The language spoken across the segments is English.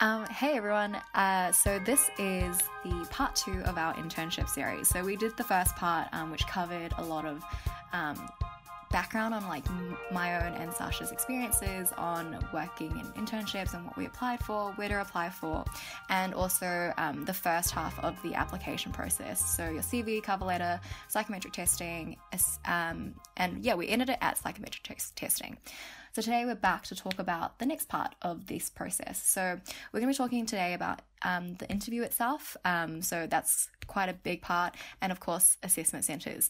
Um, hey everyone. Uh, so this is the part two of our internship series. So we did the first part, um, which covered a lot of um, background on like m- my own and Sasha's experiences on working in internships and what we applied for, where to apply for, and also um, the first half of the application process. So your CV, cover letter, psychometric testing, um, and yeah, we ended it at psychometric tes- testing. So today we're back to talk about the next part of this process. So we're going to be talking today about um, the interview itself. Um, so that's quite a big part, and of course assessment centres,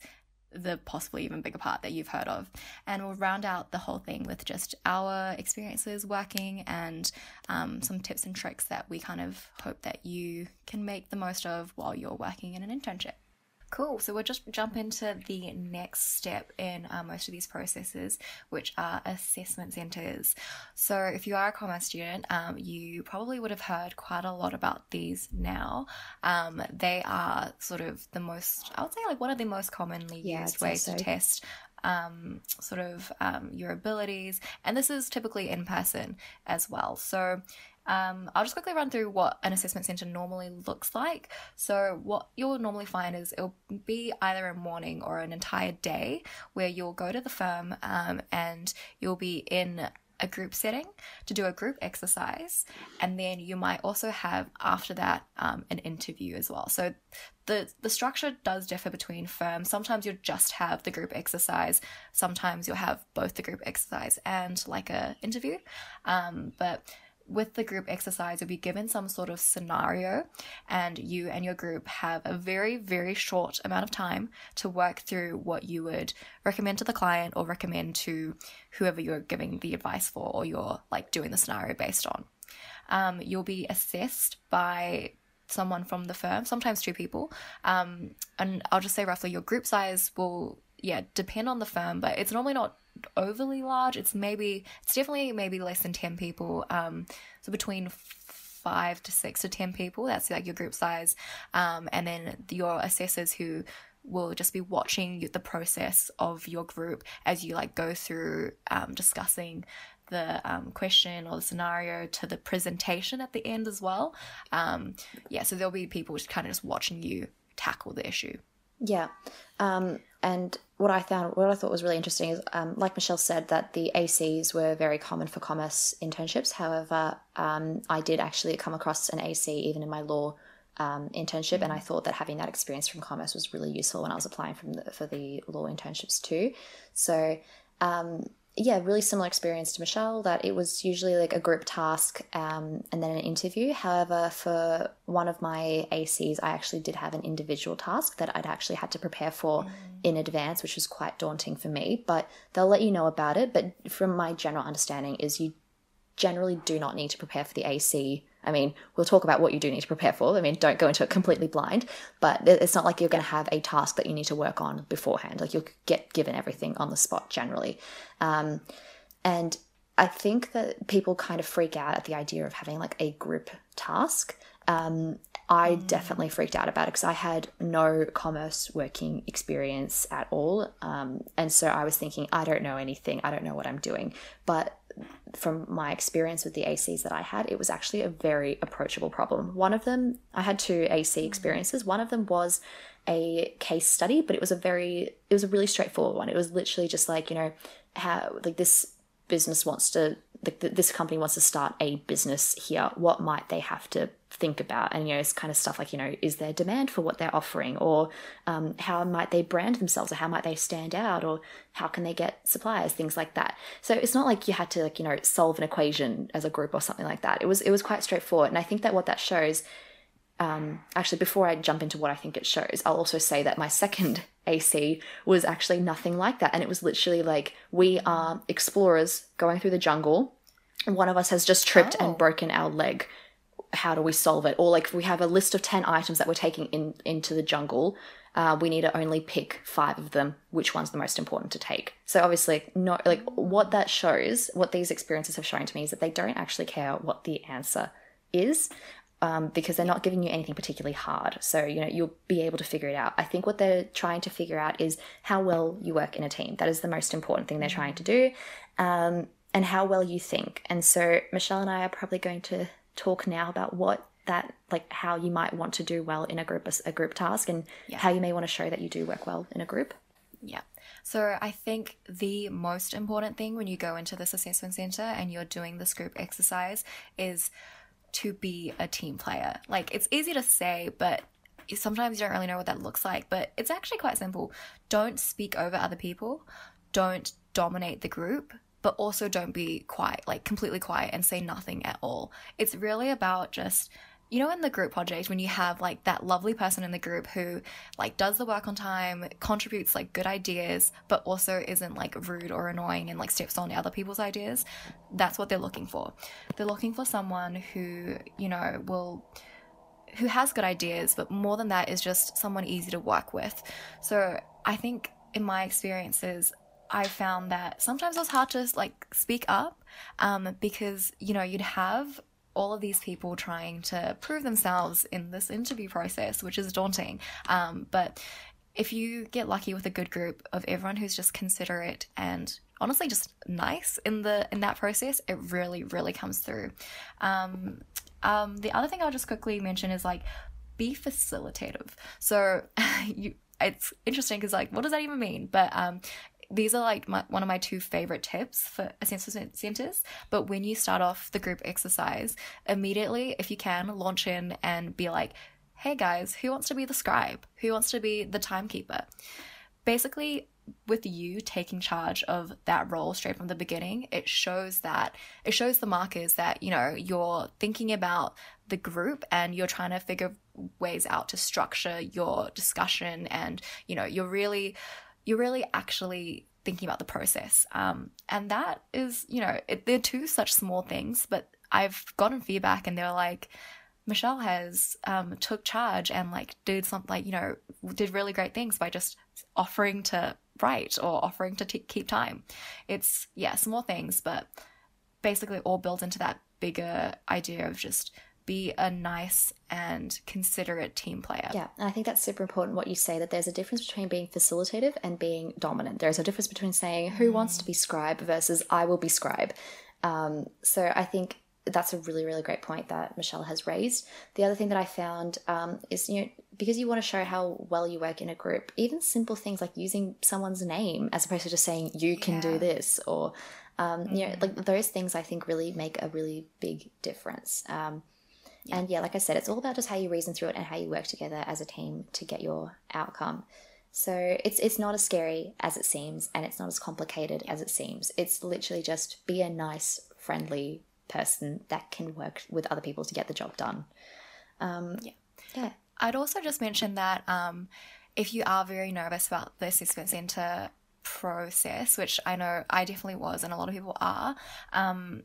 the possibly even bigger part that you've heard of. And we'll round out the whole thing with just our experiences working and um, some tips and tricks that we kind of hope that you can make the most of while you're working in an internship. Cool. So we'll just jump into the next step in uh, most of these processes, which are assessment centres. So if you are a commerce student, um, you probably would have heard quite a lot about these now. Um, they are sort of the most, I would say, like one of the most commonly Yeah, used ways to test um, sort of um, your abilities, and this is typically in person as well. So um, I'll just quickly run through what an assessment center normally looks like. So, what you'll normally find is it'll be either a morning or an entire day where you'll go to the firm um, and you'll be in a group setting to do a group exercise, and then you might also have after that um, an interview as well. So, the the structure does differ between firms. Sometimes you'll just have the group exercise. Sometimes you'll have both the group exercise and like a interview. Um, but with the group exercise, you'll be given some sort of scenario, and you and your group have a very, very short amount of time to work through what you would recommend to the client or recommend to whoever you're giving the advice for or you're like doing the scenario based on. Um, you'll be assessed by someone from the firm, sometimes two people. Um, and I'll just say roughly your group size will, yeah, depend on the firm, but it's normally not overly large. It's maybe, it's definitely maybe less than 10 people. Um, so between five to six to 10 people, that's like your group size. Um, and then your assessors who will just be watching the process of your group as you like go through um, discussing the um, question or the scenario to the presentation at the end as well. Um, yeah, so there'll be people just kind of just watching you tackle the issue. Yeah. Um, and what I found, what I thought was really interesting is, um, like Michelle said, that the ACs were very common for commerce internships. However, um, I did actually come across an AC even in my law um, internship, and I thought that having that experience from commerce was really useful when I was applying the, for the law internships too. So, um, yeah, really similar experience to Michelle. That it was usually like a group task um, and then an interview. However, for one of my ACs, I actually did have an individual task that I'd actually had to prepare for in advance, which was quite daunting for me. But they'll let you know about it. But from my general understanding, is you generally do not need to prepare for the AC. I mean, we'll talk about what you do need to prepare for. I mean, don't go into it completely blind, but it's not like you're going to have a task that you need to work on beforehand. Like you'll get given everything on the spot generally. Um, and I think that people kind of freak out at the idea of having like a group task. Um, I definitely freaked out about it because I had no commerce working experience at all. Um, and so I was thinking, I don't know anything, I don't know what I'm doing. But from my experience with the ACs that I had, it was actually a very approachable problem. One of them, I had two AC mm-hmm. experiences. One of them was a case study, but it was a very, it was a really straightforward one. It was literally just like, you know, how, like this business wants to like this company wants to start a business here what might they have to think about? And you know it's kind of stuff like you know is there demand for what they're offering? Or um, how might they brand themselves? Or how might they stand out? Or how can they get suppliers? Things like that. So it's not like you had to like you know solve an equation as a group or something like that. It was it was quite straightforward. And i think that what that shows um, actually, before I jump into what I think it shows, I'll also say that my second AC was actually nothing like that. And it was literally like, we are explorers going through the jungle. One of us has just tripped Oh. and broken our leg. How do we solve it? Or like, we have a list of 10 items that we're taking in into the jungle. Uh, we need to only pick five of them. Which one's the most important to take? So obviously, no, like what that shows, what these experiences have shown to me is that they don't actually care what the answer is um, because they're not giving you anything particularly hard. So, you know, you'll be able to figure it out. I think what they're trying to figure out is how well you work in a team. That is the most important thing they're trying to do, um, and how well you think. And so, Michelle and I are probably going to talk now about what that like how you might want to do well in a group a group task and Yeah. how you may want to show that you do work well in a group. Yeah. So I think the most important thing when you go into this assessment center and you're doing this group exercise is to be a team player. Like it's easy to say, but sometimes you don't really know what that looks like, but it's actually quite simple. Don't speak over other people. Don't dominate the group, but also don't be quiet, like completely quiet and say nothing at all. It's really about just you know in the group project when you have like that lovely person in the group who like does the work on time contributes like good ideas but also isn't like rude or annoying and like steps on other people's ideas that's what they're looking for. They're looking for someone who you know will who has good ideas but more than that is just someone easy to work with. So i think in my experiences I found that sometimes it was hard to like speak up um, because you know you'd have all of these people trying to prove themselves in this interview process, which is daunting. Um, but if you get lucky with a good group of everyone who's just considerate and honestly just nice in the in that process, it really really comes through. Um, um, the other thing I'll just quickly mention is like be facilitative. So you, it's interesting because like what does that even mean? But um, these are like my, one of my two favorite tips for assessment centers. But when you start off the group exercise, immediately, if you can, launch in and be like, hey guys, who wants to be the scribe? Who wants to be the timekeeper? Basically, with you taking charge of that role straight from the beginning, it shows that it shows the markers that you know you're thinking about the group and you're trying to figure ways out to structure your discussion and you know you're really you're really actually thinking about the process. Um, and that is you know it, they're two such small things but i've gotten feedback and they're like michelle has um, took charge and like did something like you know did really great things by just offering to write or offering to t- keep time. It's yeah small things but basically all built into that bigger idea of just be a nice and considerate team player Yeah, and I think that's super important what you say that there's a difference between being facilitative and being dominant. There's a difference between saying who wants to be scribe versus I will be scribe. Um, so I think that's a really, really great point that Michelle has raised. The other thing that I found um, is, you know, because you want to show how well you work in a group, even simple things like using someone's name as opposed to just saying you can do this or, um, you know, like those things I think really make a really big difference. Um, and yeah, like I said, it's all about just how you reason through it and how you work together as a team to get your outcome. So it's it's not as scary as it seems, and it's not as complicated as it seems. It's literally just be a nice, friendly person that can work with other people to get the job done. Um, Yeah. yeah, I'd also just mention that um, if you are very nervous about the assessment center process, which I know I definitely was, and a lot of people are, um,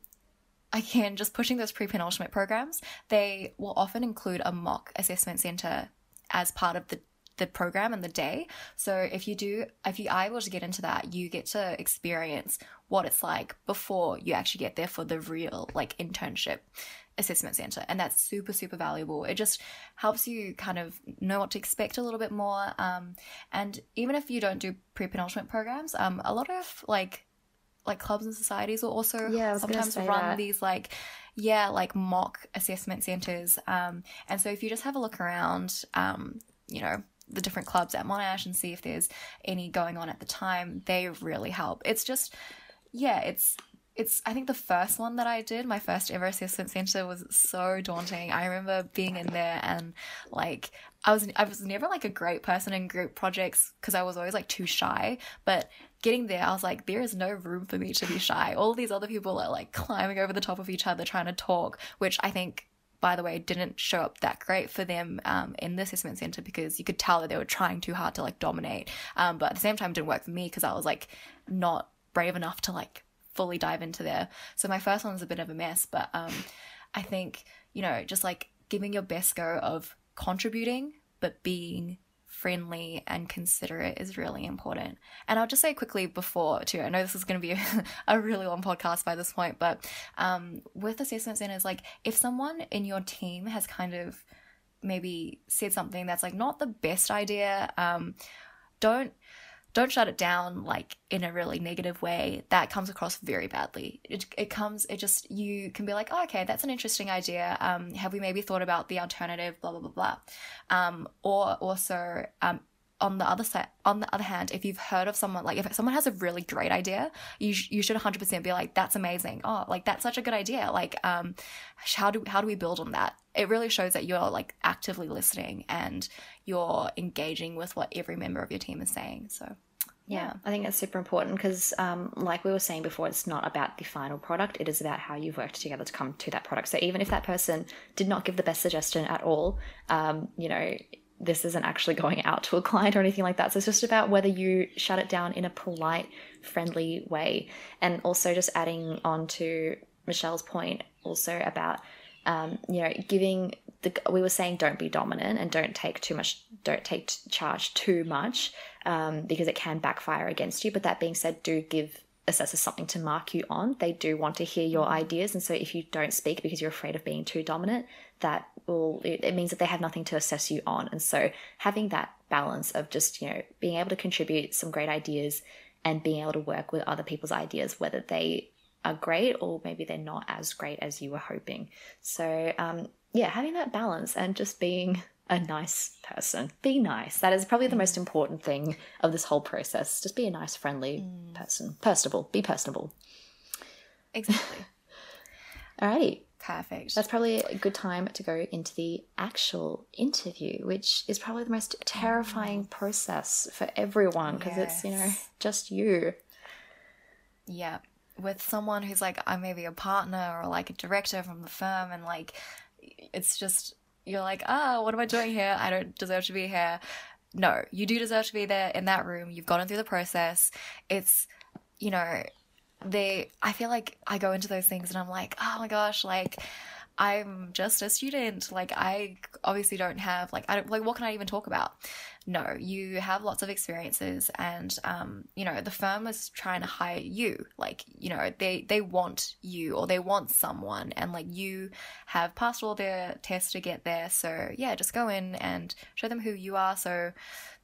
again, just pushing those pre penultimate programs, they will often include a mock assessment center as part of the the program and the day. So if you do, if you are able to get into that, you get to experience what it's like before you actually get there for the real like internship assessment center and that's super super valuable it just helps you kind of know what to expect a little bit more um, and even if you don't do pre-penultimate programs um, a lot of like like clubs and societies will also Yeah, I was gonna sometimes run that. these like yeah like mock assessment centers um, and so if you just have a look around um, you know the different clubs at monash and see if there's any going on at the time they really help it's just yeah it's it's i think the first one that i did my first ever assessment center was so daunting i remember being in there and like i was i was never like a great person in group projects because i was always like too shy but getting there i was like there is no room for me to be shy all these other people are like climbing over the top of each other trying to talk which i think by the way, didn't show up that great for them um, in the assessment center because you could tell that they were trying too hard to like dominate. Um, but at the same time, it didn't work for me because I was like not brave enough to like fully dive into there. So my first one was a bit of a mess, but um, I think you know just like giving your best go of contributing, but being friendly and considerate is really important. And I'll just say quickly before too, I know this is going to be a, a really long podcast by this point, but um, with assessment centers, like if someone in your team has kind of maybe said something that's like not the best idea, um, don't don't shut it down like in a really negative way that comes across very badly. It, it comes it just you can be like oh, okay that's an interesting idea. Um, have we maybe thought about the alternative? Blah blah blah blah. Um, or also um, on the other side on the other hand if you've heard of someone like if someone has a really great idea you, sh- you should 100% be like that's amazing oh like that's such a good idea like um how do how do we build on that it really shows that you're like actively listening and you're engaging with what every member of your team is saying so yeah, I think that's super important because, um, like we were saying before, it's not about the final product. It is about how you've worked together to come to that product. So even if that person did not give the best suggestion at all, um, you know, this isn't actually going out to a client or anything like that. So it's just about whether you shut it down in a polite, friendly way. And also just adding on to Michelle's point also about um, you know, giving the we were saying don't be dominant and don't take too much, don't take charge too much um, because it can backfire against you. But that being said, do give assessors something to mark you on. They do want to hear your ideas, and so if you don't speak because you're afraid of being too dominant, that it means that they have nothing to assess you on. And so having that balance of just you know being able to contribute some great ideas and being able to work with other people's ideas, whether they are great or maybe they're not as great as you were hoping. So, um, yeah, having that balance and just being a nice person. Be nice. That is probably the most important thing of this whole process. Just be a nice, friendly mm. person. Personable. Be personable. Exactly. Alrighty. Perfect. That's probably a good time to go into the actual interview, which is probably the most terrifying mm. process for everyone because yes. it's, you know, just you. Yeah with someone who's like I may be a partner or like a director from the firm and like it's just you're like ah oh, what am I doing here I don't deserve to be here no you do deserve to be there in that room you've gone through the process it's you know they I feel like I go into those things and I'm like oh my gosh like I'm just a student. Like I obviously don't have like I don't like what can I even talk about? No, you have lots of experiences, and um, you know the firm is trying to hire you. Like you know they they want you or they want someone, and like you have passed all their tests to get there. So yeah, just go in and show them who you are. So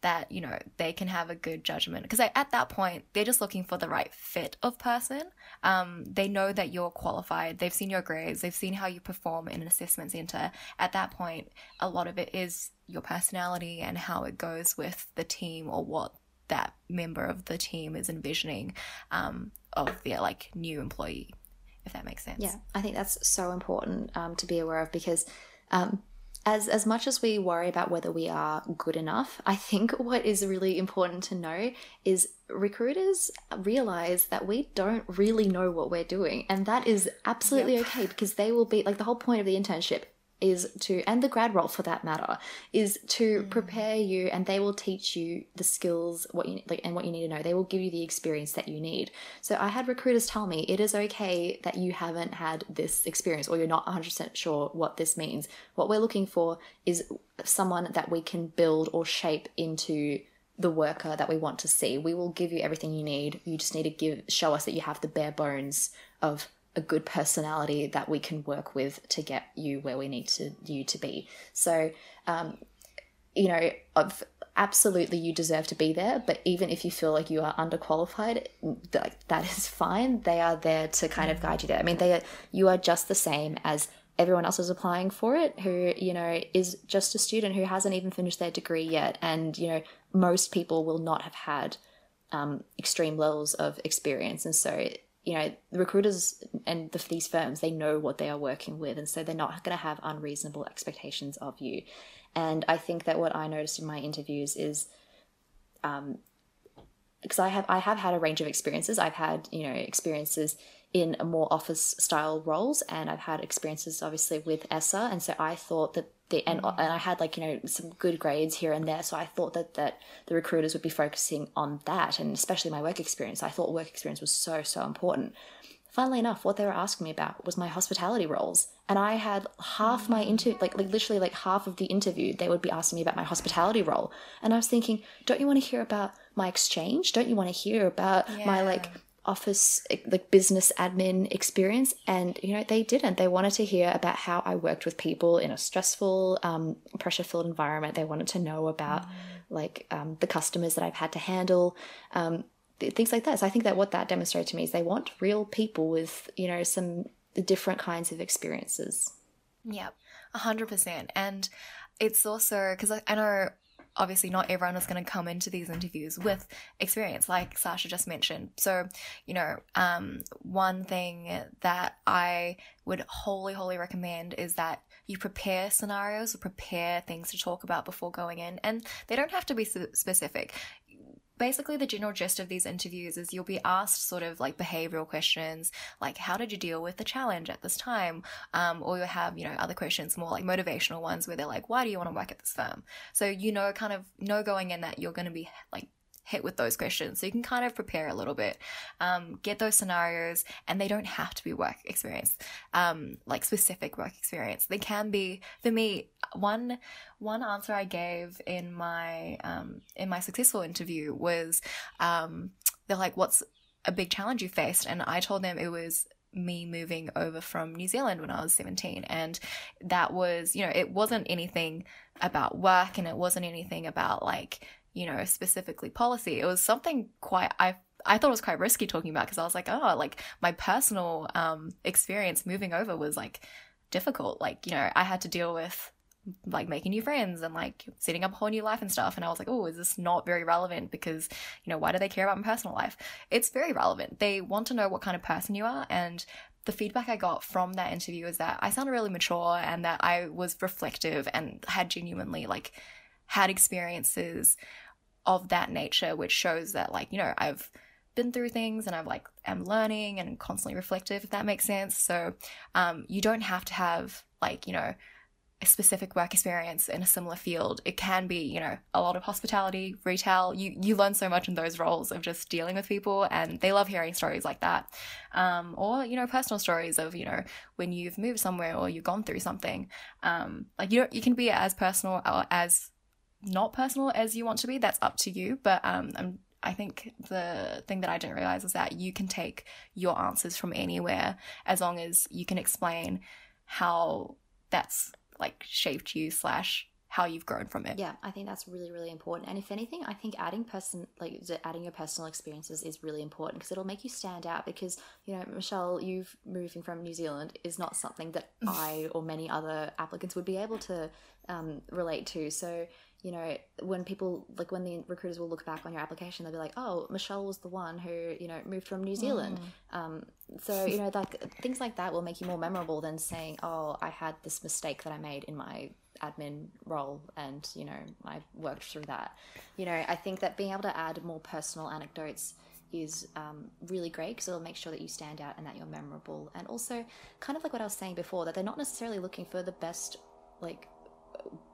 that you know they can have a good judgment because at that point they're just looking for the right fit of person um, they know that you're qualified they've seen your grades they've seen how you perform in an assessment center at that point a lot of it is your personality and how it goes with the team or what that member of the team is envisioning um, of their like new employee if that makes sense yeah i think that's so important um, to be aware of because um, as as much as we worry about whether we are good enough, I think what is really important to know is recruiters realize that we don't really know what we're doing, and that is absolutely yep. okay because they will be like the whole point of the internship is to and the grad role for that matter is to mm. prepare you and they will teach you the skills what you like and what you need to know. They will give you the experience that you need. So i had recruiters tell me it is okay that you haven't had this experience or you're not 100% sure what this means. What we're looking for is someone that we can build or shape into the worker that we want to see. We will give you everything you need. You just need to give show us that you have the bare bones of a good personality that we can work with to get you where we need to you to be. So, um, you know, of absolutely you deserve to be there. But even if you feel like you are underqualified, like that is fine. They are there to kind of guide you there. I mean, they are, you are just the same as everyone else is applying for it who you know is just a student who hasn't even finished their degree yet and you know most people will not have had um, extreme levels of experience and so you know, recruiters and the, these firms, they know what they are working with. And so they're not going to have unreasonable expectations of you. And I think that what I noticed in my interviews is, um, because I have I have had a range of experiences. I've had you know experiences in more office style roles, and I've had experiences obviously with ESSA. And so I thought that the and, mm. and I had like you know some good grades here and there, so I thought that that the recruiters would be focusing on that, and especially my work experience. I thought work experience was so so important. Funnily enough, what they were asking me about was my hospitality roles, and I had half my interview, like like literally like half of the interview, they would be asking me about my hospitality role, and I was thinking, don't you want to hear about my exchange? Don't you want to hear about yeah. my like office like business admin experience and you know they didn't they wanted to hear about how i worked with people in a stressful um, pressure filled environment they wanted to know about mm. like um, the customers that I've had to handle, um, things like that. So I think that what that demonstrated to me is they want real people with you know some different kinds of experiences. Yep, hundred percent. And it's also because I, I know obviously not everyone is going to come into these interviews with experience like sasha just mentioned. So you know um, one thing that i would wholly wholly recommend is that you prepare scenarios or prepare things to talk about before going in and they don't have to be specific basically the general gist of these interviews is you'll be asked sort of like behavioral questions like how did you deal with the challenge at this time? Um, or you'll have you know other questions more like motivational ones where they're like why do you want to work at this firm? So you know kind of know going in that you're going to be like hit with those questions. So you can kind of prepare a little bit, um, get those scenarios, and they don't have to be work experience, um, like specific work experience. They can be, for me, one one answer I gave in my um, in my successful interview was um, they're like, "What's a big challenge you faced?" And I told them it was me moving over from New Zealand when I was 17. And that was, you know, it wasn't anything about work and it wasn't anything about like you know, specifically policy. It was something quite I I thought it was quite risky talking about because I was like, oh, like my personal um, experience moving over was like difficult. Like, you know, I had to deal with like making new friends and like setting up a whole new life and stuff. And I was like, oh, is this not very relevant? Because, you know, why do they care about my personal life? It's very relevant. They want to know what kind of person you are. And the feedback I got from that interview is that I sounded really mature and that I was reflective and had genuinely like had experiences of that nature, which shows that, like, you know, I've been through things and I've like am learning and constantly reflective, if that makes sense. So um, you don't have to have like, you know, a specific work experience in a similar field. It can be, you know, a lot of hospitality, retail. You you learn so much in those roles of just dealing with people, and they love hearing stories like that, um, or you know, personal stories of you know when you've moved somewhere or you've gone through something. Um, like you know you can be as personal or as not personal as you want to be, that's up to you. But um, I'm, I think the thing that I didn't realize is that you can take your answers from anywhere as long as you can explain how that's like shaped you slash how you've grown from it. Yeah, I think that's really really important. And if anything, I think adding person like adding your personal experiences is really important because it'll make you stand out. Because you know, Michelle, you've moving from New Zealand is not something that I or many other applicants would be able to um, relate to. So you know, when people like when the recruiters will look back on your application, they'll be like, "Oh, Michelle was the one who you know moved from New Zealand." Mm. Um, so you know, like things like that will make you more memorable than saying, "Oh, I had this mistake that I made in my admin role, and you know, I worked through that." You know, I think that being able to add more personal anecdotes is um, really great because it'll make sure that you stand out and that you're memorable, and also kind of like what I was saying before, that they're not necessarily looking for the best like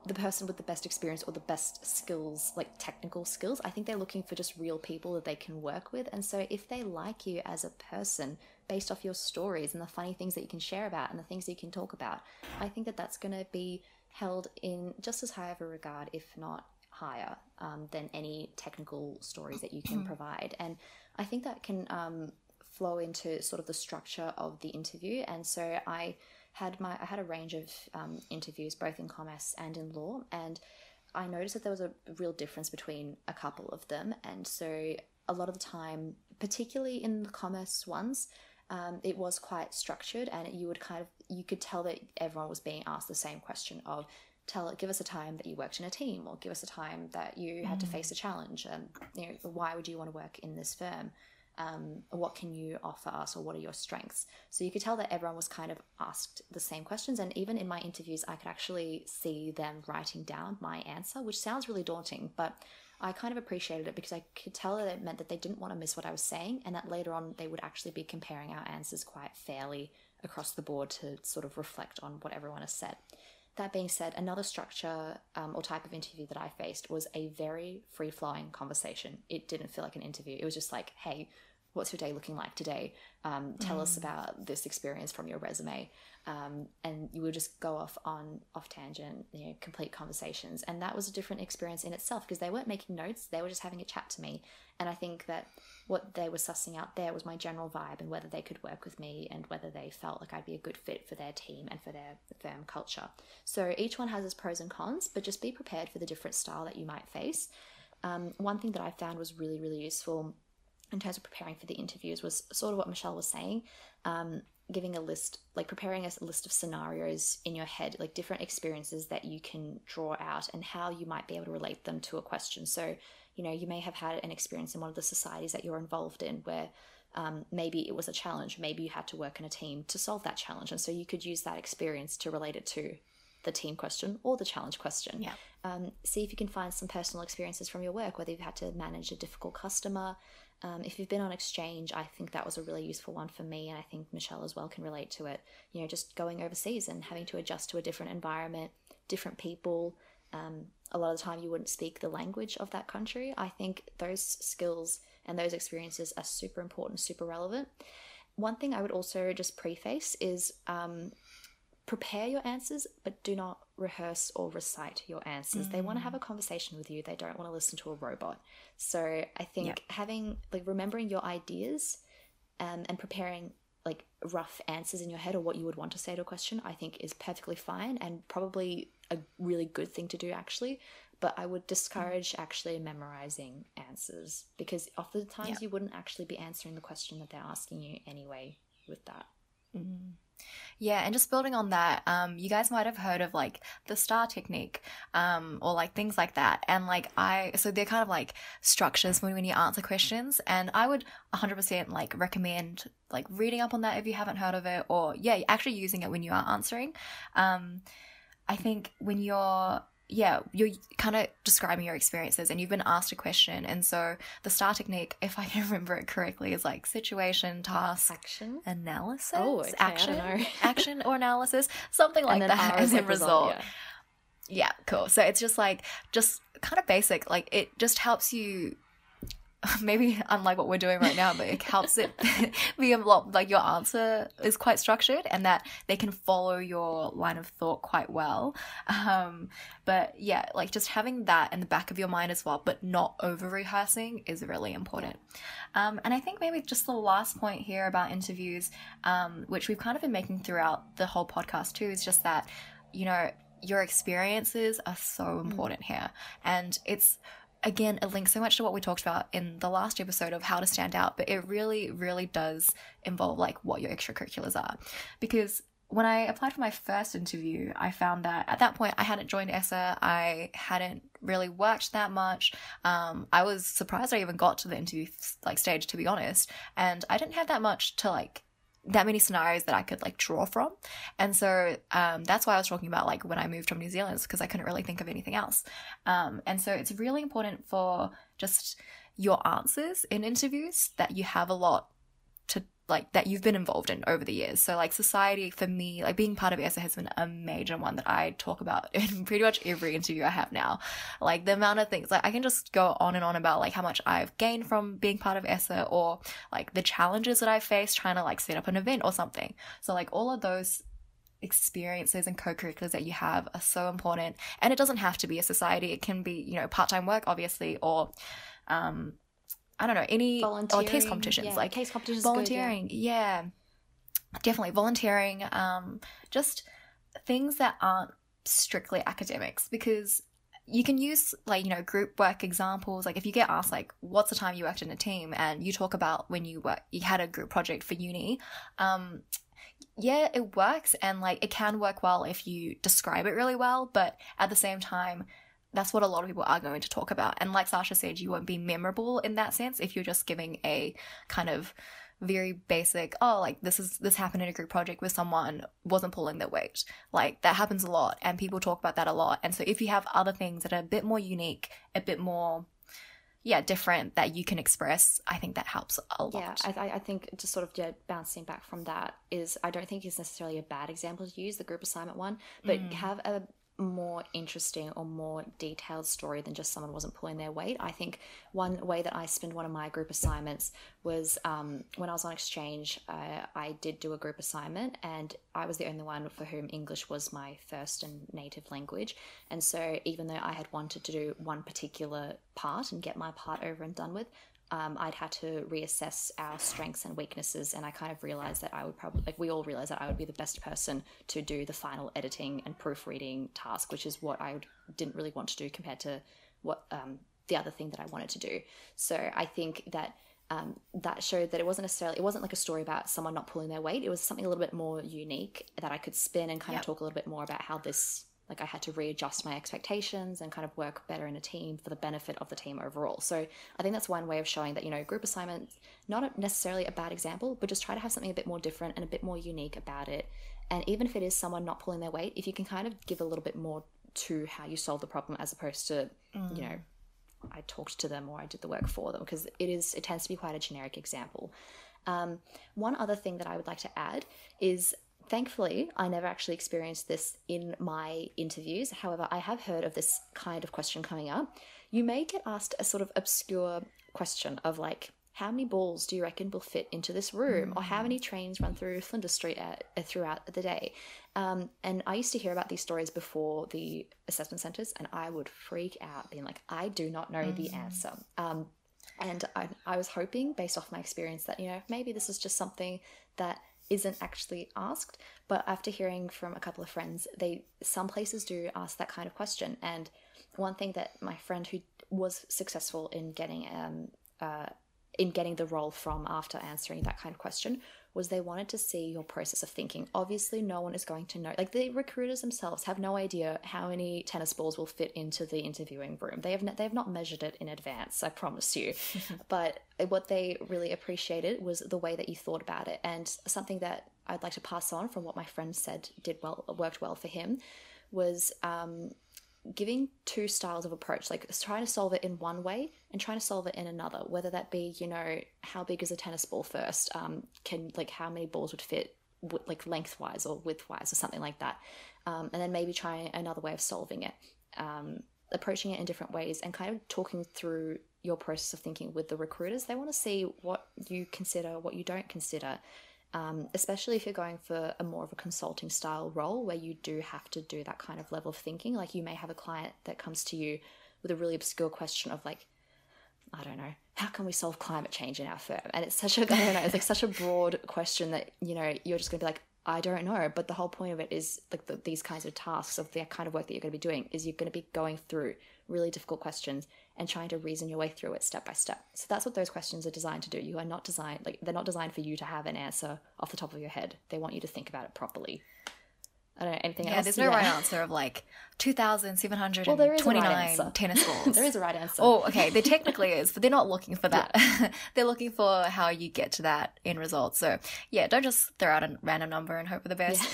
the person with the best experience or the best skills, like technical skills. I think they're looking for just real people that they can work with. And so if they like you as a person based off your stories and the funny things that you can share about and the things that you can talk about, I think that that's going to be held in just as high of a regard, if not higher, um, than any technical stories that you can mm-hmm. provide. And I think that can um, flow into sort of the structure of the interview. And so I had my I had a range of um, interviews both in commerce and in law, and I noticed that there was a real difference between a couple of them, and so a lot of the time, particularly in the commerce ones. Um, it was quite structured, and you would kind of you could tell that everyone was being asked the same question of tell give us a time that you worked in a team or give us a time that you had mm. to face a challenge and you know why would you want to work in this firm um, what can you offer us or what are your strengths? So you could tell that everyone was kind of asked the same questions and even in my interviews i could actually see them writing down my answer which sounds really daunting but i kind of appreciated it because i could tell that it meant that they didn't want to miss what i was saying and that later on they would actually be comparing our answers quite fairly across the board to sort of reflect on what everyone has said that being said, another structure um, or type of interview that I faced was a very free flowing conversation. It didn't feel like an interview. It was just like, hey, what's your day looking like today? Um, tell us about this experience from your resume. Um, and you would just go off on off tangent, you know, complete conversations. And that was a different experience in itself because they weren't making notes; they were just having a chat to me. And I think that what they were sussing out there was my general vibe and whether they could work with me and whether they felt like I'd be a good fit for their team and for their firm culture. So each one has its pros and cons, but just be prepared for the different style that you might face. Um, one thing that I found was really, really useful in terms of preparing for the interviews was sort of what Michelle was saying. Um, giving a list, like preparing a list of scenarios in your head, like different experiences that you can draw out and how you might be able to relate them to a question. So, you know, you may have had an experience in one of the societies that you're involved in where um, maybe it was a challenge, maybe you had to work in a team to solve that challenge. And so you could use that experience to relate it to the team question or the challenge question. Yeah. Um, see if you can find some personal experiences from your work, whether you've had to manage a difficult customer, um, if you've been on exchange, I think that was a really useful one for me, and I think Michelle as well can relate to it. You know, just going overseas and having to adjust to a different environment, different people. Um, a lot of the time, you wouldn't speak the language of that country. I think those skills and those experiences are super important, super relevant. One thing I would also just preface is um, prepare your answers, but do not rehearse or recite your answers. Mm. They want to have a conversation with you. They don't want to listen to a robot. So I think yep. having like remembering your ideas um, and preparing like rough answers in your head or what you would want to say to a question, I think is perfectly fine and probably a really good thing to do actually. But I would discourage actually memorizing answers because oftentimes yep. you wouldn't actually be answering the question that they're asking you anyway with that. Mm. Yeah, and just building on that, um, you guys might have heard of like the star technique, um, or like things like that. And like I, so they're kind of like structures when, when you answer questions. And I would 100% like recommend like reading up on that if you haven't heard of it, or yeah, actually using it when you are answering. Um, I think when you're yeah, you're kind of describing your experiences and you've been asked a question. And so the STAR technique, if I can remember it correctly, is like situation, task, action, analysis. Oh, okay. action, or action or analysis, something like that as a result. result. Yeah. yeah, cool. So it's just like, just kind of basic. Like it just helps you maybe unlike what we're doing right now, but it helps it be a lot like your answer is quite structured and that they can follow your line of thought quite well. Um, but yeah, like just having that in the back of your mind as well, but not over rehearsing is really important. Um, and I think maybe just the last point here about interviews, um, which we've kind of been making throughout the whole podcast too, is just that, you know, your experiences are so mm. important here. And it's, again, it links so much to what we talked about in the last episode of how to stand out, but it really, really does involve like what your extracurriculars are. Because when I applied for my first interview, I found that at that point I hadn't joined ESSA. I hadn't really worked that much. Um, I was surprised I even got to the interview like stage, to be honest. And I didn't have that much to like that many scenarios that I could like draw from. And so um, that's why I was talking about like when I moved from New Zealand, because I couldn't really think of anything else. Um, and so it's really important for just your answers in interviews that you have a lot to like that you've been involved in over the years. So like society for me, like being part of ESSA has been a major one that I talk about in pretty much every interview I have now. Like the amount of things, like I can just go on and on about like how much I've gained from being part of ESSA or like the challenges that I faced trying to like set up an event or something. So like all of those experiences and co-curriculars that you have are so important and it doesn't have to be a society it can be you know part-time work obviously or um I don't know any or case competitions yeah, like case competitions volunteering good, yeah. yeah. definitely volunteering um just things that aren't strictly academics because you can use like you know group work examples like if you get asked like what's the time you worked in a team and you talk about when you work you had a group project for uni um yeah it works and like it can work well if you describe it really well but at the same time that's what a lot of people are going to talk about. And like Sasha said, you won't be memorable in that sense if you're just giving a kind of very basic, oh, like this is this happened in a group project where someone wasn't pulling their weight. Like that happens a lot and people talk about that a lot. And so if you have other things that are a bit more unique, a bit more yeah, different that you can express, I think that helps a lot. Yeah, I, I think just sort of yeah, bouncing back from that is I don't think it's necessarily a bad example to use the group assignment one, but mm. have a more interesting or more detailed story than just someone wasn't pulling their weight. I think one way that I spent one of my group assignments was um, when I was on exchange, uh, I did do a group assignment and I was the only one for whom English was my first and native language. And so even though I had wanted to do one particular part and get my part over and done with, um, I'd had to reassess our strengths and weaknesses, and I kind of realized that I would probably, like, we all realized that I would be the best person to do the final editing and proofreading task, which is what I didn't really want to do compared to what um, the other thing that I wanted to do. So I think that um, that showed that it wasn't necessarily, it wasn't like a story about someone not pulling their weight. It was something a little bit more unique that I could spin and kind Yep. of talk a little bit more about how this like I had to readjust my expectations and kind of work better in a team for the benefit of the team overall. So I think that's one way of showing that you know group assignments not necessarily a bad example, but just try to have something a bit more different and a bit more unique about it. And even if it is someone not pulling their weight, if you can kind of give a little bit more to how you solve the problem as opposed to you know I talked to them or I did the work for them because it is it tends to be quite a generic example. Um, one other thing that I would like to add is thankfully I never actually experienced this in my interviews. However, I have heard of this kind of question coming up. You may get asked a sort of obscure question of like how many balls do you reckon will fit into this room? Or how many trains run through flinders street at, uh, throughout the day? Um, and i used to hear about these stories before the assessment centers and i would freak out being like i do not know the answer. Um, and I, I was hoping based off my experience that you know maybe this is just something that isn't actually asked but after hearing from a couple of friends they some places do ask that kind of question. And one thing that my friend who was successful in getting um, uh, in getting the role from after answering that kind of question was they wanted to see your process of thinking. Obviously, no one is going to know. Like the recruiters themselves have no idea how many tennis balls will fit into the interviewing room. They have ne- they have not measured it in advance. I promise you. but what they really appreciated was the way that you thought about it, and something that I'd like to pass on from what my friend said did well worked well for him was um, giving two styles of approach like trying to solve it in one way and trying to solve it in another whether that be you know how big is a tennis ball first? Um, can like how many balls would fit like lengthwise or widthwise or something like that? Um, and then maybe try another way of solving it. Um, approaching it in different ways and kind of talking through your process of thinking with the recruiters. They want to see what you consider what you don't consider um, especially if you're going for a more of a consulting style role where you do have to do that kind of level of thinking. Like you may have a client that comes to you with a really obscure question of like, I don't know, how can we solve climate change in our firm? And it's such a, I don't know, it's like such a broad question that, you know, you're just going to be like, I don't know. But the whole point of it is like the, these kinds of tasks of the kind of work that you're going to be doing is you're going to be going through really difficult questions and trying to reason your way through it step by step. So that's what those questions are designed to do. You are not designed like they're not designed for you to have an answer off the top of your head. They want you to think about it properly. I don't know anything Yeah, else. there's no right answer of like there is a right 2,729 tennis balls. there is a right answer. Oh, okay. There technically is, but they're not looking for that. they're looking for how you get to that end result. So yeah, don't just throw out a random number and hope for the best.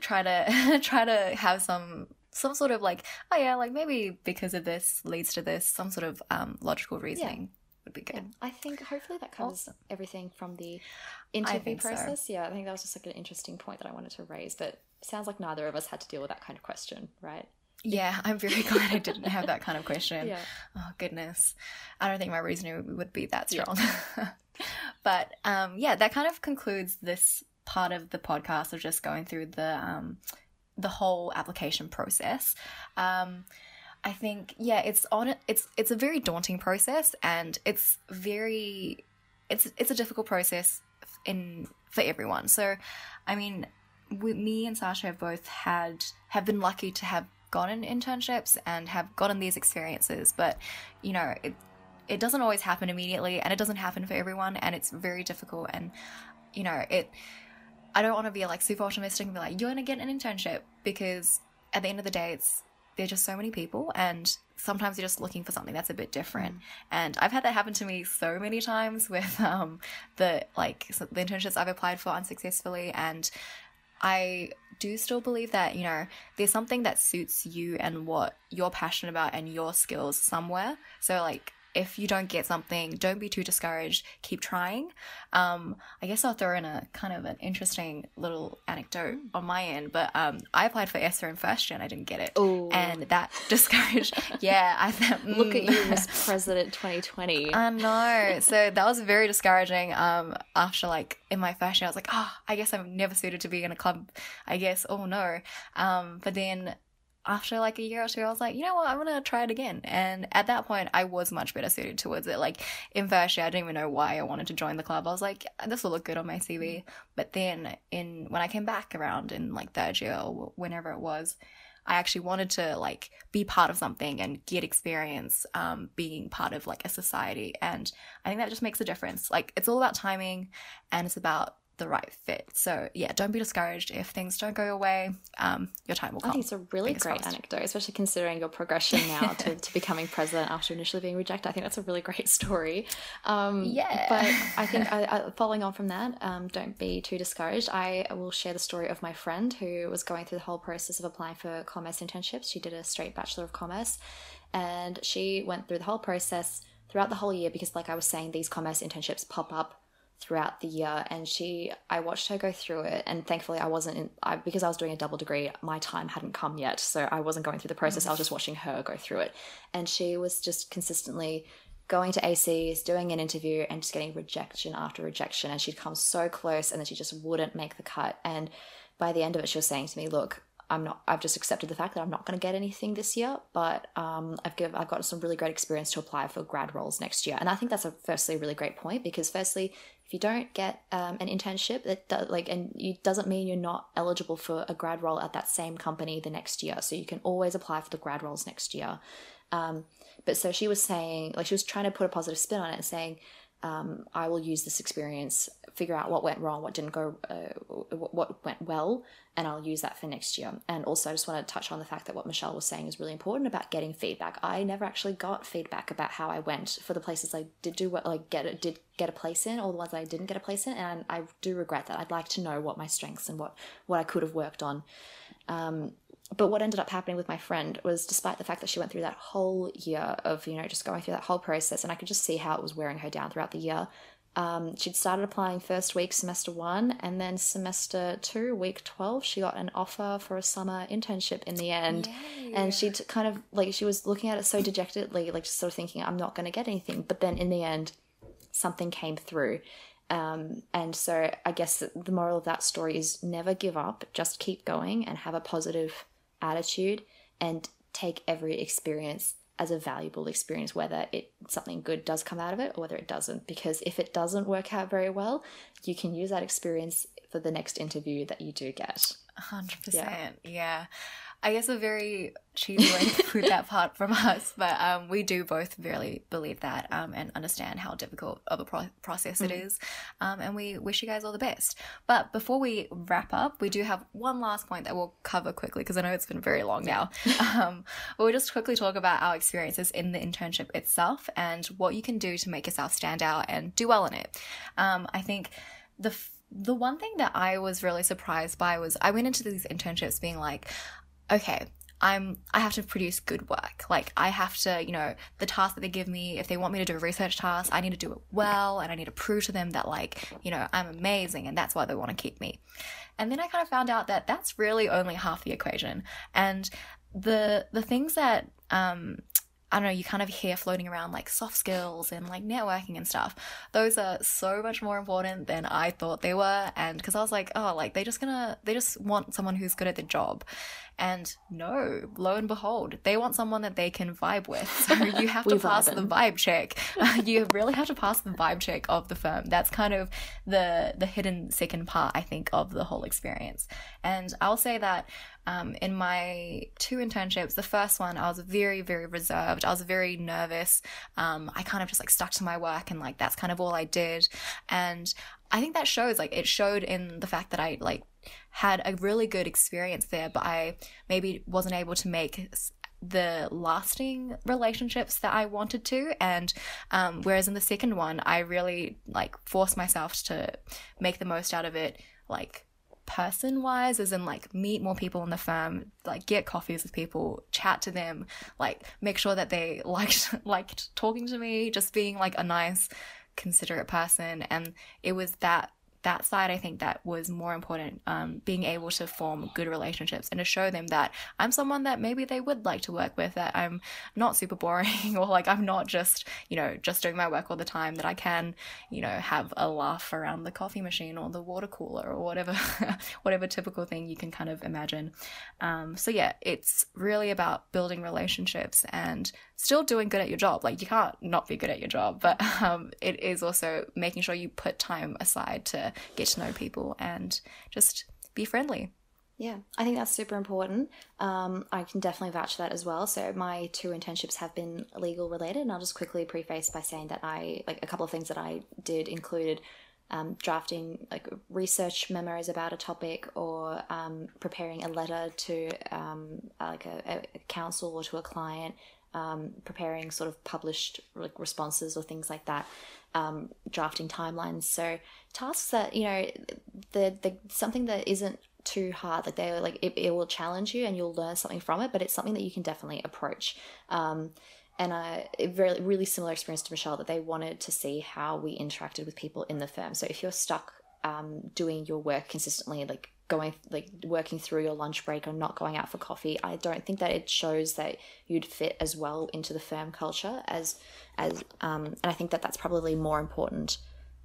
try to try to have some some sort of like, oh yeah, like maybe because of this leads to this, some sort of um, logical reasoning would be good. I think hopefully that covers everything from the interview think so. process. Yeah, I think that was just like an interesting point that I wanted to raise. But sounds like neither of us had to deal with that kind of question, right? Yeah, I'm very glad I didn't have that kind of question. Yeah. Oh goodness, I don't think my reasoning would be that strong. but um, yeah, that kind of concludes this part of the podcast of just going through the um, the whole application process. Um, I think yeah, it's on. It's it's a very daunting process, and it's very it's it's a difficult process in for everyone. So, I mean, we, me and Sasha have both had have been lucky to have gotten internships and have gotten these experiences, but you know, it it doesn't always happen immediately, and it doesn't happen for everyone, and it's very difficult. And you know, it. I don't want to be like super optimistic and be like, you're gonna get an internship because at the end of the day, it's there's just so many people and sometimes you're just looking for something that's a bit different. And i've had that happen to me so many times with um, the like the internships i've applied for unsuccessfully and i do still believe that you know there's something that suits you and what you're passionate about and your skills somewhere. So like if you don't get something, don't be too discouraged. Keep trying. Um, I guess I'll throw in a kind of an interesting little anecdote on my end, but um, I applied for ESSA in first gen. I didn't get it, Ooh. and that discouraged. yeah, I thought, Look at mm. you, Miss President 2020. I know. So that was very discouraging. Um, after like in my first year, I was like, oh, I guess I'm never suited to be in a club. I guess. Oh no. Um, but then after like a year or two, I was like, you know what, I'm gonna try it again. And at that point, I was much better suited towards it. Like in first year, I didn't even know why I wanted to join the club. I was like, this will look good on my CV. But then in when I came back around in like third year or whenever it was, I actually wanted to like be part of something and get experience um, being part of like a society. And I think that just makes a difference. Like it's all about timing and it's about the right fit. So yeah, don't be discouraged if things don't go your way. Um, your time will come. I think it's a really Fingers great crossed. anecdote, especially considering your progression now to, to becoming president after initially being rejected. I think that's a really great story. Um, Yeah. But I think I, I, following on from that, um, don't be too discouraged. I will share the story of my friend who was going through the whole process of applying for commerce internships. She did a straight Bachelor of Commerce and she went through the whole process throughout the whole year because, like I was saying, these commerce internships pop up throughout the year and she i watched her go through it and thankfully i wasn't in I, because i was doing a double degree my time hadn't come yet so i wasn't going through the process i was just mm. watching her go through it. And she was just consistently going to acs doing an interview and just getting rejection after rejection and she'd come so close and then she just wouldn't make the cut. And by the end of it she was saying to me look I'm not. I've just accepted the fact that I'm not going to get anything this year, but um, I've give, I've got some really great experience to apply for grad roles next year, and I think that's a firstly a really great point because firstly, if you don't get um, an internship, that like and it doesn't mean you're not eligible for a grad role at that same company the next year. So you can always apply for the grad roles next year. Um, but so she was saying, like she was trying to put a positive spin on it saying, um, I will use this experience, figure out what went wrong, what didn't go, uh, what went well, and I'll use that for next year. And also, I just want to touch on the fact that what Michelle was saying is really important about getting feedback. I never actually got feedback about how I went for the places I did do what like get did get a place in, or the ones I didn't get a place in, and I do regret that. I'd like to know what my strengths and what what I could have worked on. Um, but what ended up happening with my friend was despite the fact that she went through that whole year of you know just going through that whole process and i could just see how it was wearing her down throughout the year um, she'd started applying first week semester one and then semester two week 12 she got an offer for a summer internship in the end. And she'd kind of like she was looking at it so dejectedly like just sort of thinking i'm not going to get anything. But then in the end something came through um, and so I guess the moral of that story is never give up, just keep going and have a positive attitude and take every experience as a valuable experience, whether it something good does come out of it or whether it doesn't. Because if it doesn't work out very well, you can use that experience for the next interview that you do get. Hundred percent. Yeah. I guess a very cheesy way to put that part from us, but um, we do both really believe that um, and understand how difficult of a pro- process it is, um, and we wish you guys all the best. But before we wrap up, we do have one last point that we'll cover quickly because I know it's been very long now. um, we'll just quickly talk about our experiences in the internship itself and what you can do to make yourself stand out and do well in it. Um, I think the f- the one thing that I was really surprised by was I went into these internships being like, okay, I'm I have to produce good work. Like I have to, you know, the task that they give me, if they want me to do a research task, I need to do it well and I need to prove to them that like, you know, I'm amazing and that's why they want to keep me. And then I kind of found out that that's really only half the equation. And the the things that um I don't know, you kind of hear floating around like soft skills and like networking and stuff. Those are so much more important than I thought they were. And because I was like, oh, like they're just gonna, they just want someone who's good at the job. And no, lo and behold, they want someone that they can vibe with. So you have to pass vibing. the vibe check. you really have to pass the vibe check of the firm. That's kind of the the hidden second part, I think, of the whole experience. And I'll say that um, in my two internships, the first one, I was very, very reserved. I was very nervous. Um, I kind of just like stuck to my work and like that's kind of all I did. And I think that shows, like, it showed in the fact that I like had a really good experience there, but I maybe wasn't able to make the lasting relationships that I wanted to. And um, whereas in the second one, I really like forced myself to make the most out of it, like person wise, as in like meet more people in the firm, like get coffees with people, chat to them, like make sure that they liked liked talking to me, just being like a nice, considerate person. And it was that that side, I think that was more important. Um, being able to form good relationships and to show them that I'm someone that maybe they would like to work with, that I'm not super boring or like I'm not just, you know, just doing my work all the time, that I can, you know, have a laugh around the coffee machine or the water cooler or whatever, whatever typical thing you can kind of imagine. Um, so yeah, it's really about building relationships and still doing good at your job. Like you can't not be good at your job, but um, it is also making sure you put time aside to get to know people and just be friendly. Yeah, I think that's super important. Um, I can definitely vouch for that as well. So my two internships have been legal related, and I'll just quickly preface by saying that I like a couple of things that I did included um, drafting like research memos about a topic or um, preparing a letter to um, like a, a, council or to a client, um, preparing sort of published like responses or things like that um, drafting timelines. So tasks that you know, the the something that isn't too hard. Like they like it, it will challenge you and you'll learn something from it, but it's something that you can definitely approach. Um, and I very really similar experience to Michelle that they wanted to see how we interacted with people in the firm. So if you're stuck um, doing your work consistently, like going like working through your lunch break or not going out for coffee i don't think that it shows that you'd fit as well into the firm culture as as um and i think that that's probably more important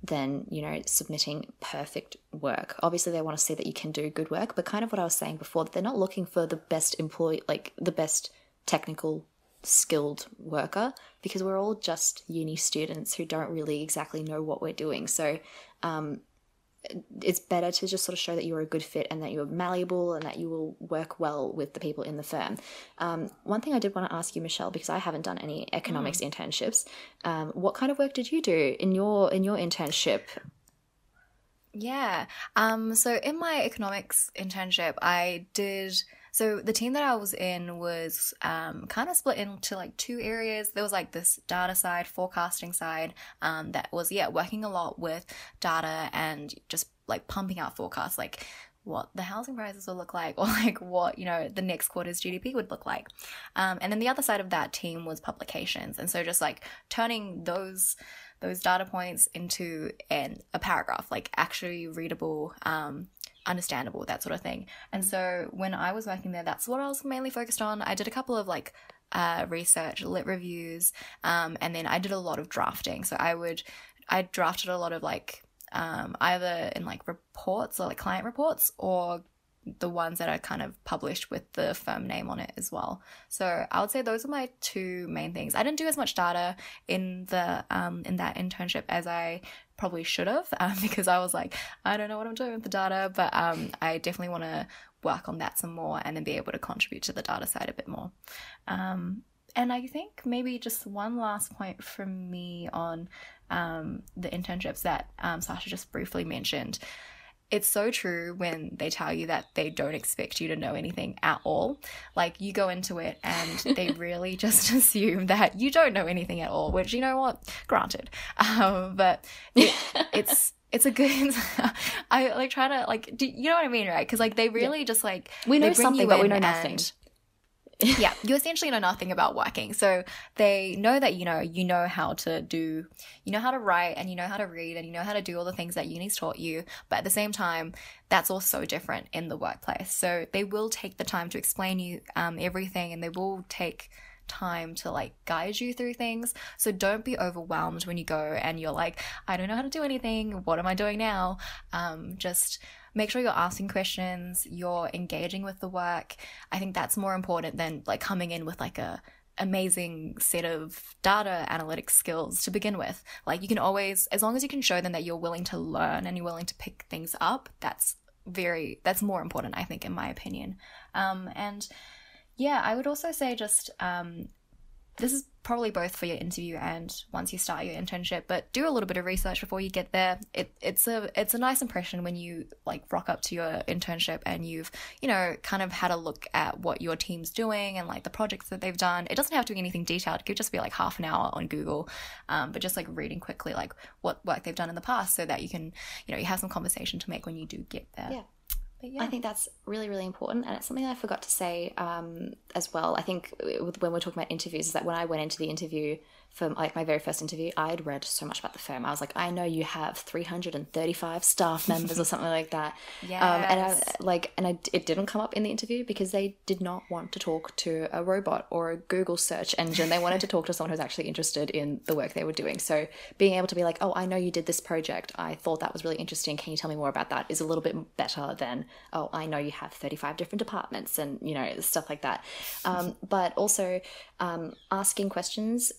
than you know submitting perfect work. Obviously they want to see that you can do good work but kind of what i was saying before that they're not looking for the best employee like the best technical skilled worker because we're all just uni students who don't really exactly know what we're doing. So um, it's better to just sort of show that you're a good fit and that you're malleable and that you will work well with the people in the firm. Um, one thing I did want to ask you, Michelle, because I haven't done any economics mm. internships, um, what kind of work did you do in your in your internship? Yeah. Um, so in my economics internship, I did so the team that I was in was um, kind of split into like two areas. There was like this data side, forecasting side, um, that was yeah working a lot with data and just like pumping out forecasts, like what the housing prices will look like or like what you know the next quarter's gdp would look like um, and then the other side of that team was publications and so just like turning those those data points into an a paragraph like actually readable um, understandable, that sort of thing. And so when I was working there, that's what I was mainly focused on. I did a couple of like uh, research, lit reviews, um, and then I did a lot of drafting. So I would, I drafted a lot of like um, either in like reports or like client reports or the ones that are kind of published with the firm name on it as well. So I would say those are my two main things. I didn't do as much data in the um, in that internship as I probably should have um, because I was like, I don't know what I'm doing with the data, but um, I definitely want to work on that some more and then be able to contribute to the data side a bit more. Um, and I think maybe just one last point from me on um, the internships that um, Sasha just briefly mentioned it's so true when they tell you that they don't expect you to know anything at all. Like you go into it and they really just assume that you don't know anything at all, which you know what, granted. Um, but it, it's it's a good. I like try to like, do you know what I mean, right? Because like they really yeah. just like we know something, but we know nothing. Yeah, you essentially know nothing about working. So they know that you know you know how to do, you know how to write, and you know how to read, and you know how to do all the things that uni's taught you. But at the same time, that's all so different in the workplace. So they will take the time to explain you um, everything, and they will take time to like guide you through things. So don't be overwhelmed when you go and you're like, I don't know how to do anything. What am I doing now? Um, just make sure you're asking questions, you're engaging with the work. I think that's more important than like coming in with like a amazing set of data analytics skills to begin with. Like you can always as long as you can show them that you're willing to learn and you're willing to pick things up, that's very that's more important I think in my opinion. Um and yeah, I would also say just um this is probably both for your interview and once you start your internship but do a little bit of research before you get there. It, it's a it's a nice impression when you like rock up to your internship and you've you know kind of had a look at what your team's doing and like the projects that they've done. It doesn't have to be anything detailed. It could just be like half an hour on google um, but just like reading quickly like what work they've done in the past so that you can you know you have some conversation to make when you do get there. Yeah yeah. I think that's really, really important. And it's something I forgot to say um, as well. I think when we're talking about interviews, is that when I went into the interview for like my very first interview, I had read so much about the firm. I was like, I know you have 335 staff members or something like that. Yes. Um, and I like, and I, it didn't come up in the interview because they did not want to talk to a robot or a Google search engine. They wanted to talk to someone who's actually interested in the work they were doing. So being able to be like, oh, I know you did this project. I thought that was really interesting. Can you tell me more about that? Is a little bit better than, oh, I know you have 35 different departments and, you know, stuff like that. Um, but also um, asking questions.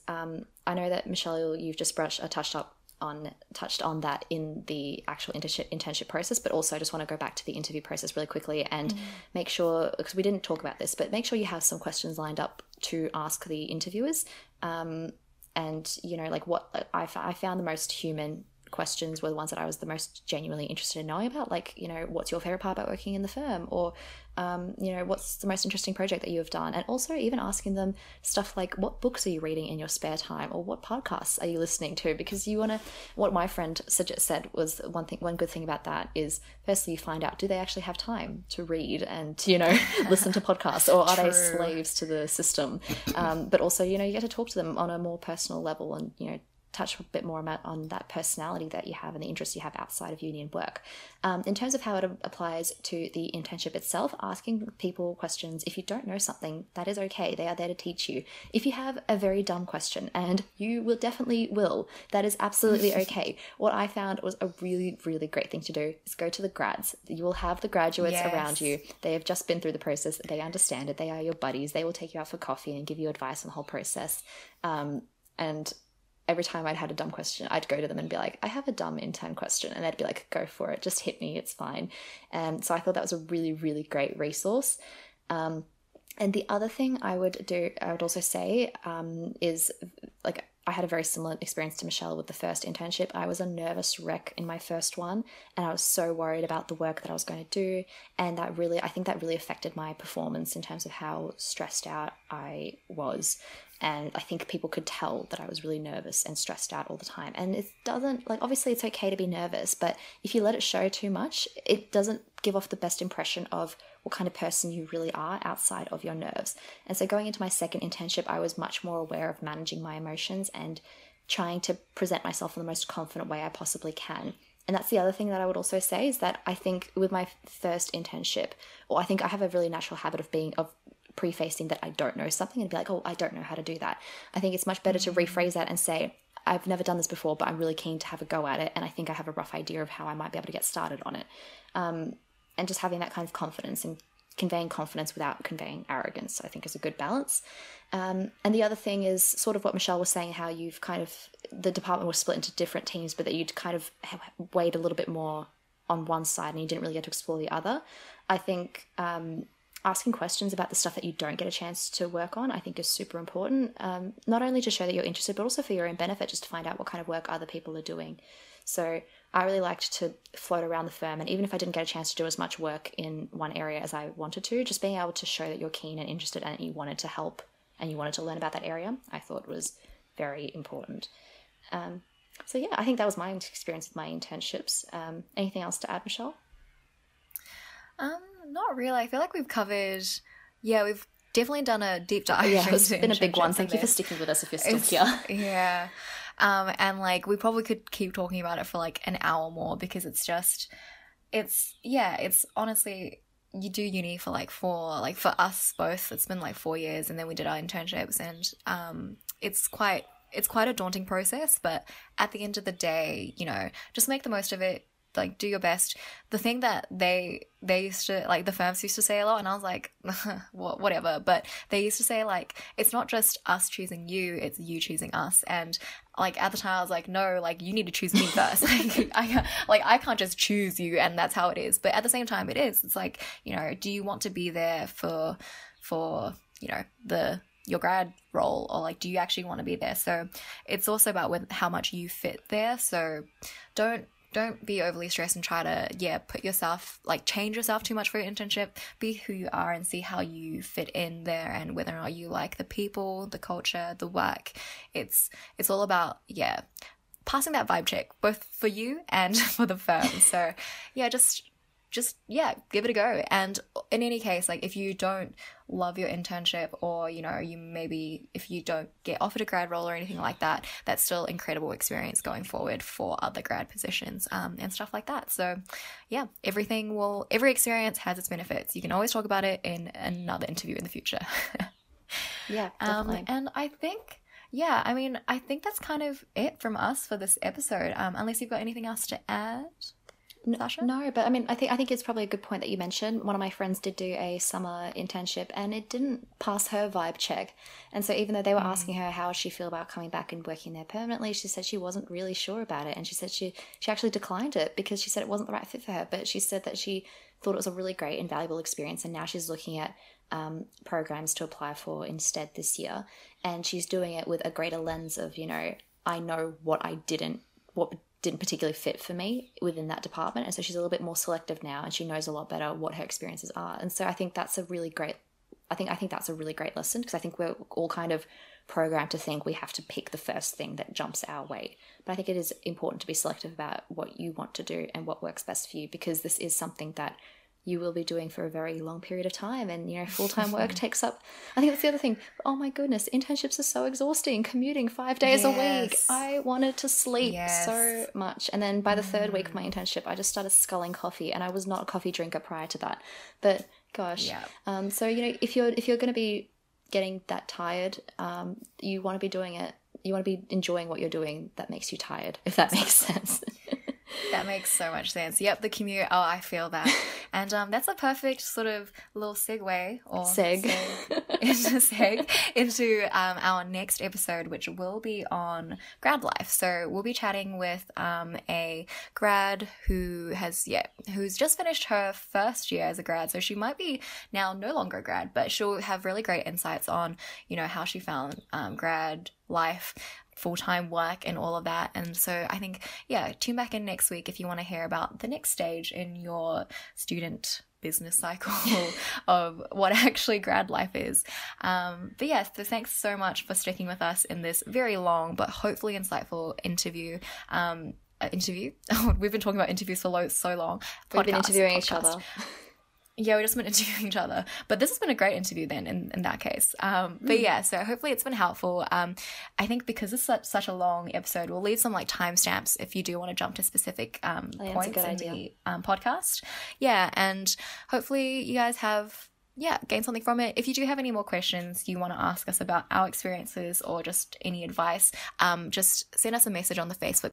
Um, I know that Michelle, you've just brushed, uh, touched up on touched on that in the actual internship internship process, but also I just want to go back to the interview process really quickly and mm. make sure because we didn't talk about this, but make sure you have some questions lined up to ask the interviewers. Um, and you know, like what I, I found the most human questions were the ones that I was the most genuinely interested in knowing about. Like, you know, what's your favorite part about working in the firm? Or, um, you know, what's the most interesting project that you have done? And also even asking them stuff like, what books are you reading in your spare time? Or what podcasts are you listening to? Because you want to, what my friend suggest, said was one thing, one good thing about that is firstly, you find out, do they actually have time to read and, you know, listen to podcasts or are True. they slaves to the system? Um, but also, you know, you get to talk to them on a more personal level and, you know, touch a bit more about on that personality that you have and the interests you have outside of union work. Um, in terms of how it applies to the internship itself, asking people questions. If you don't know something, that is okay. They are there to teach you. If you have a very dumb question, and you will definitely will, that is absolutely okay. what I found was a really, really great thing to do is go to the grads. You will have the graduates yes. around you. They have just been through the process. They understand it. They are your buddies. They will take you out for coffee and give you advice on the whole process. Um, and every time I'd had a dumb question, I'd go to them and be like, I have a dumb intern question. And they'd be like, go for it, just hit me, it's fine. And so I thought that was a really, really great resource. Um, and the other thing I would do, I would also say, um, is like I had a very similar experience to Michelle with the first internship. I was a nervous wreck in my first one, and I was so worried about the work that I was going to do. And that really, I think that really affected my performance in terms of how stressed out I was. And I think people could tell that I was really nervous and stressed out all the time. And it doesn't, like, obviously it's okay to be nervous, but if you let it show too much, it doesn't give off the best impression of what kind of person you really are outside of your nerves. And so going into my second internship, I was much more aware of managing my emotions and trying to present myself in the most confident way I possibly can. And that's the other thing that I would also say is that I think with my first internship, or I think I have a really natural habit of being of prefacing that I don't know something and be like, oh, I don't know how to do that. I think it's much better to mm. rephrase that and say, I've never done this before, but I'm really keen to have a go at it, and I think I have a rough idea of how I might be able to get started on it. Um, and just having that kind of confidence and conveying confidence without conveying arrogance, I think is a good balance. Um, and the other thing is sort of what Michelle was saying, how you've kind of, the department was split into different teams, but that you'd kind of weighed a little bit more on one side and you didn't really get to explore the other. I think um, asking questions about the stuff that you don't get a chance to work on, I think is super important. Um, not only to show that you're interested, but also for your own benefit, just to find out what kind of work other people are doing. So I really liked to float around the firm, and even if I didn't get a chance to do as much work in one area as I wanted to, just being able to show that you're keen and interested and you wanted to help and you wanted to learn about that area, I thought was very important. Um, so yeah, I think that was my experience with my internships. Um, anything else to add, Michelle? Um, not really. I feel like we've covered. Yeah, we've definitely done a deep dive. Yeah, it's been a big one. Thank you for sticking with us if you're still it's, here. Yeah. Um, and like we probably could keep talking about it for like an hour more because it's just, it's yeah, it's honestly you do uni for like four like for us both it's been like four years and then we did our internships and um it's quite it's quite a daunting process but at the end of the day you know just make the most of it like do your best. The thing that they they used to like the firms used to say a lot and i was like whatever but they used to say like it's not just us choosing you it's you choosing us and like at the time i was like no like you need to choose me first. Like i like i can't just choose you and that's how it is but at the same time it is. It's like you know do you want to be there for for you know the your grad role or like do you actually want to be there? So it's also about when how much you fit there so don't don't be overly stressed and try to yeah put yourself like change yourself too much for your internship. Be who you are and see how you fit in there and whether or not you like the people the culture the work. It's it's all about yeah passing that vibe check both for you and for the firm. So yeah just just yeah give it a go. And in any case like if you don't love your internship or you know you maybe if you don't get offered a grad role or anything like that that's still incredible experience going forward for other grad positions um, and stuff like that. So yeah everything will every experience has its benefits. You can always talk about it in another interview in the future. Yeah definitely. Um, and i think yeah i mean i think that's kind of it from us for this episode um, unless you've got anything else to add Sasha? No, but I mean, I think I think it's probably a good point that you mentioned. One of my friends did do a summer internship, and it didn't pass her vibe check. And so, even though they were mm. asking her how she feel about coming back and working there permanently, she said she wasn't really sure about it, and she said she she actually declined it because she said it wasn't the right fit for her. But she said that she thought it was a really great and valuable experience, and now she's looking at um, programs to apply for instead this year, and she's doing it with a greater lens of you know I know what I didn't what didn't particularly fit for me within that department. And so she's a little bit more selective now and she knows a lot better what her experiences are. And so I think that's a really great I think I think that's a really great lesson because I think we're all kind of programmed to think we have to pick the first thing that jumps our way. But I think it is important to be selective about what you want to do and what works best for you because this is something that you will be doing for a very long period of time and you know full-time work takes up i think that's the other thing oh my goodness internships are so exhausting commuting five days yes. a week i wanted to sleep yes. so much and then by the third mm. week of my mm. internship i just started sculling coffee and i was not a coffee drinker prior to that but gosh yeah. um, so you know if you're if you're going to be getting that tired um, you want to be doing it you want to be enjoying what you're doing that makes you tired if that makes sense that makes so much sense. Yep, the commute. Oh, I feel that. And um, that's a perfect sort of little segue or seg, seg into seg into um, our next episode, which will be on grad life. So we'll be chatting with um, a grad who has yeah, who's just finished her first year as a grad. So she might be now no longer a grad, but she'll have really great insights on you know how she found um, grad life full time work and all of that. And so I think, yeah, tune back in next week if you want to hear about the next stage in your student business cycle of what actually grad life is. Um, but yes, so thanks so much for sticking with us in this very long but hopefully insightful interview. Um, uh, interview. We've been talking about interviews for so long. Podcast, We've been interviewing podcast. each other. Yeah, we just been interviewing each other. But this has been a great interview then in, in that case. Um, but mm. yeah, so hopefully it's been helpful. Um, I think because it's such, such a long episode, we'll leave some like timestamps if you do want to jump to specific um, points in idea. the um, podcast. Yeah, and hopefully you guys have yeah, gain something from it. If you do have any more questions you want to ask us about our experiences or just any advice, um, just send us a message on the Facebook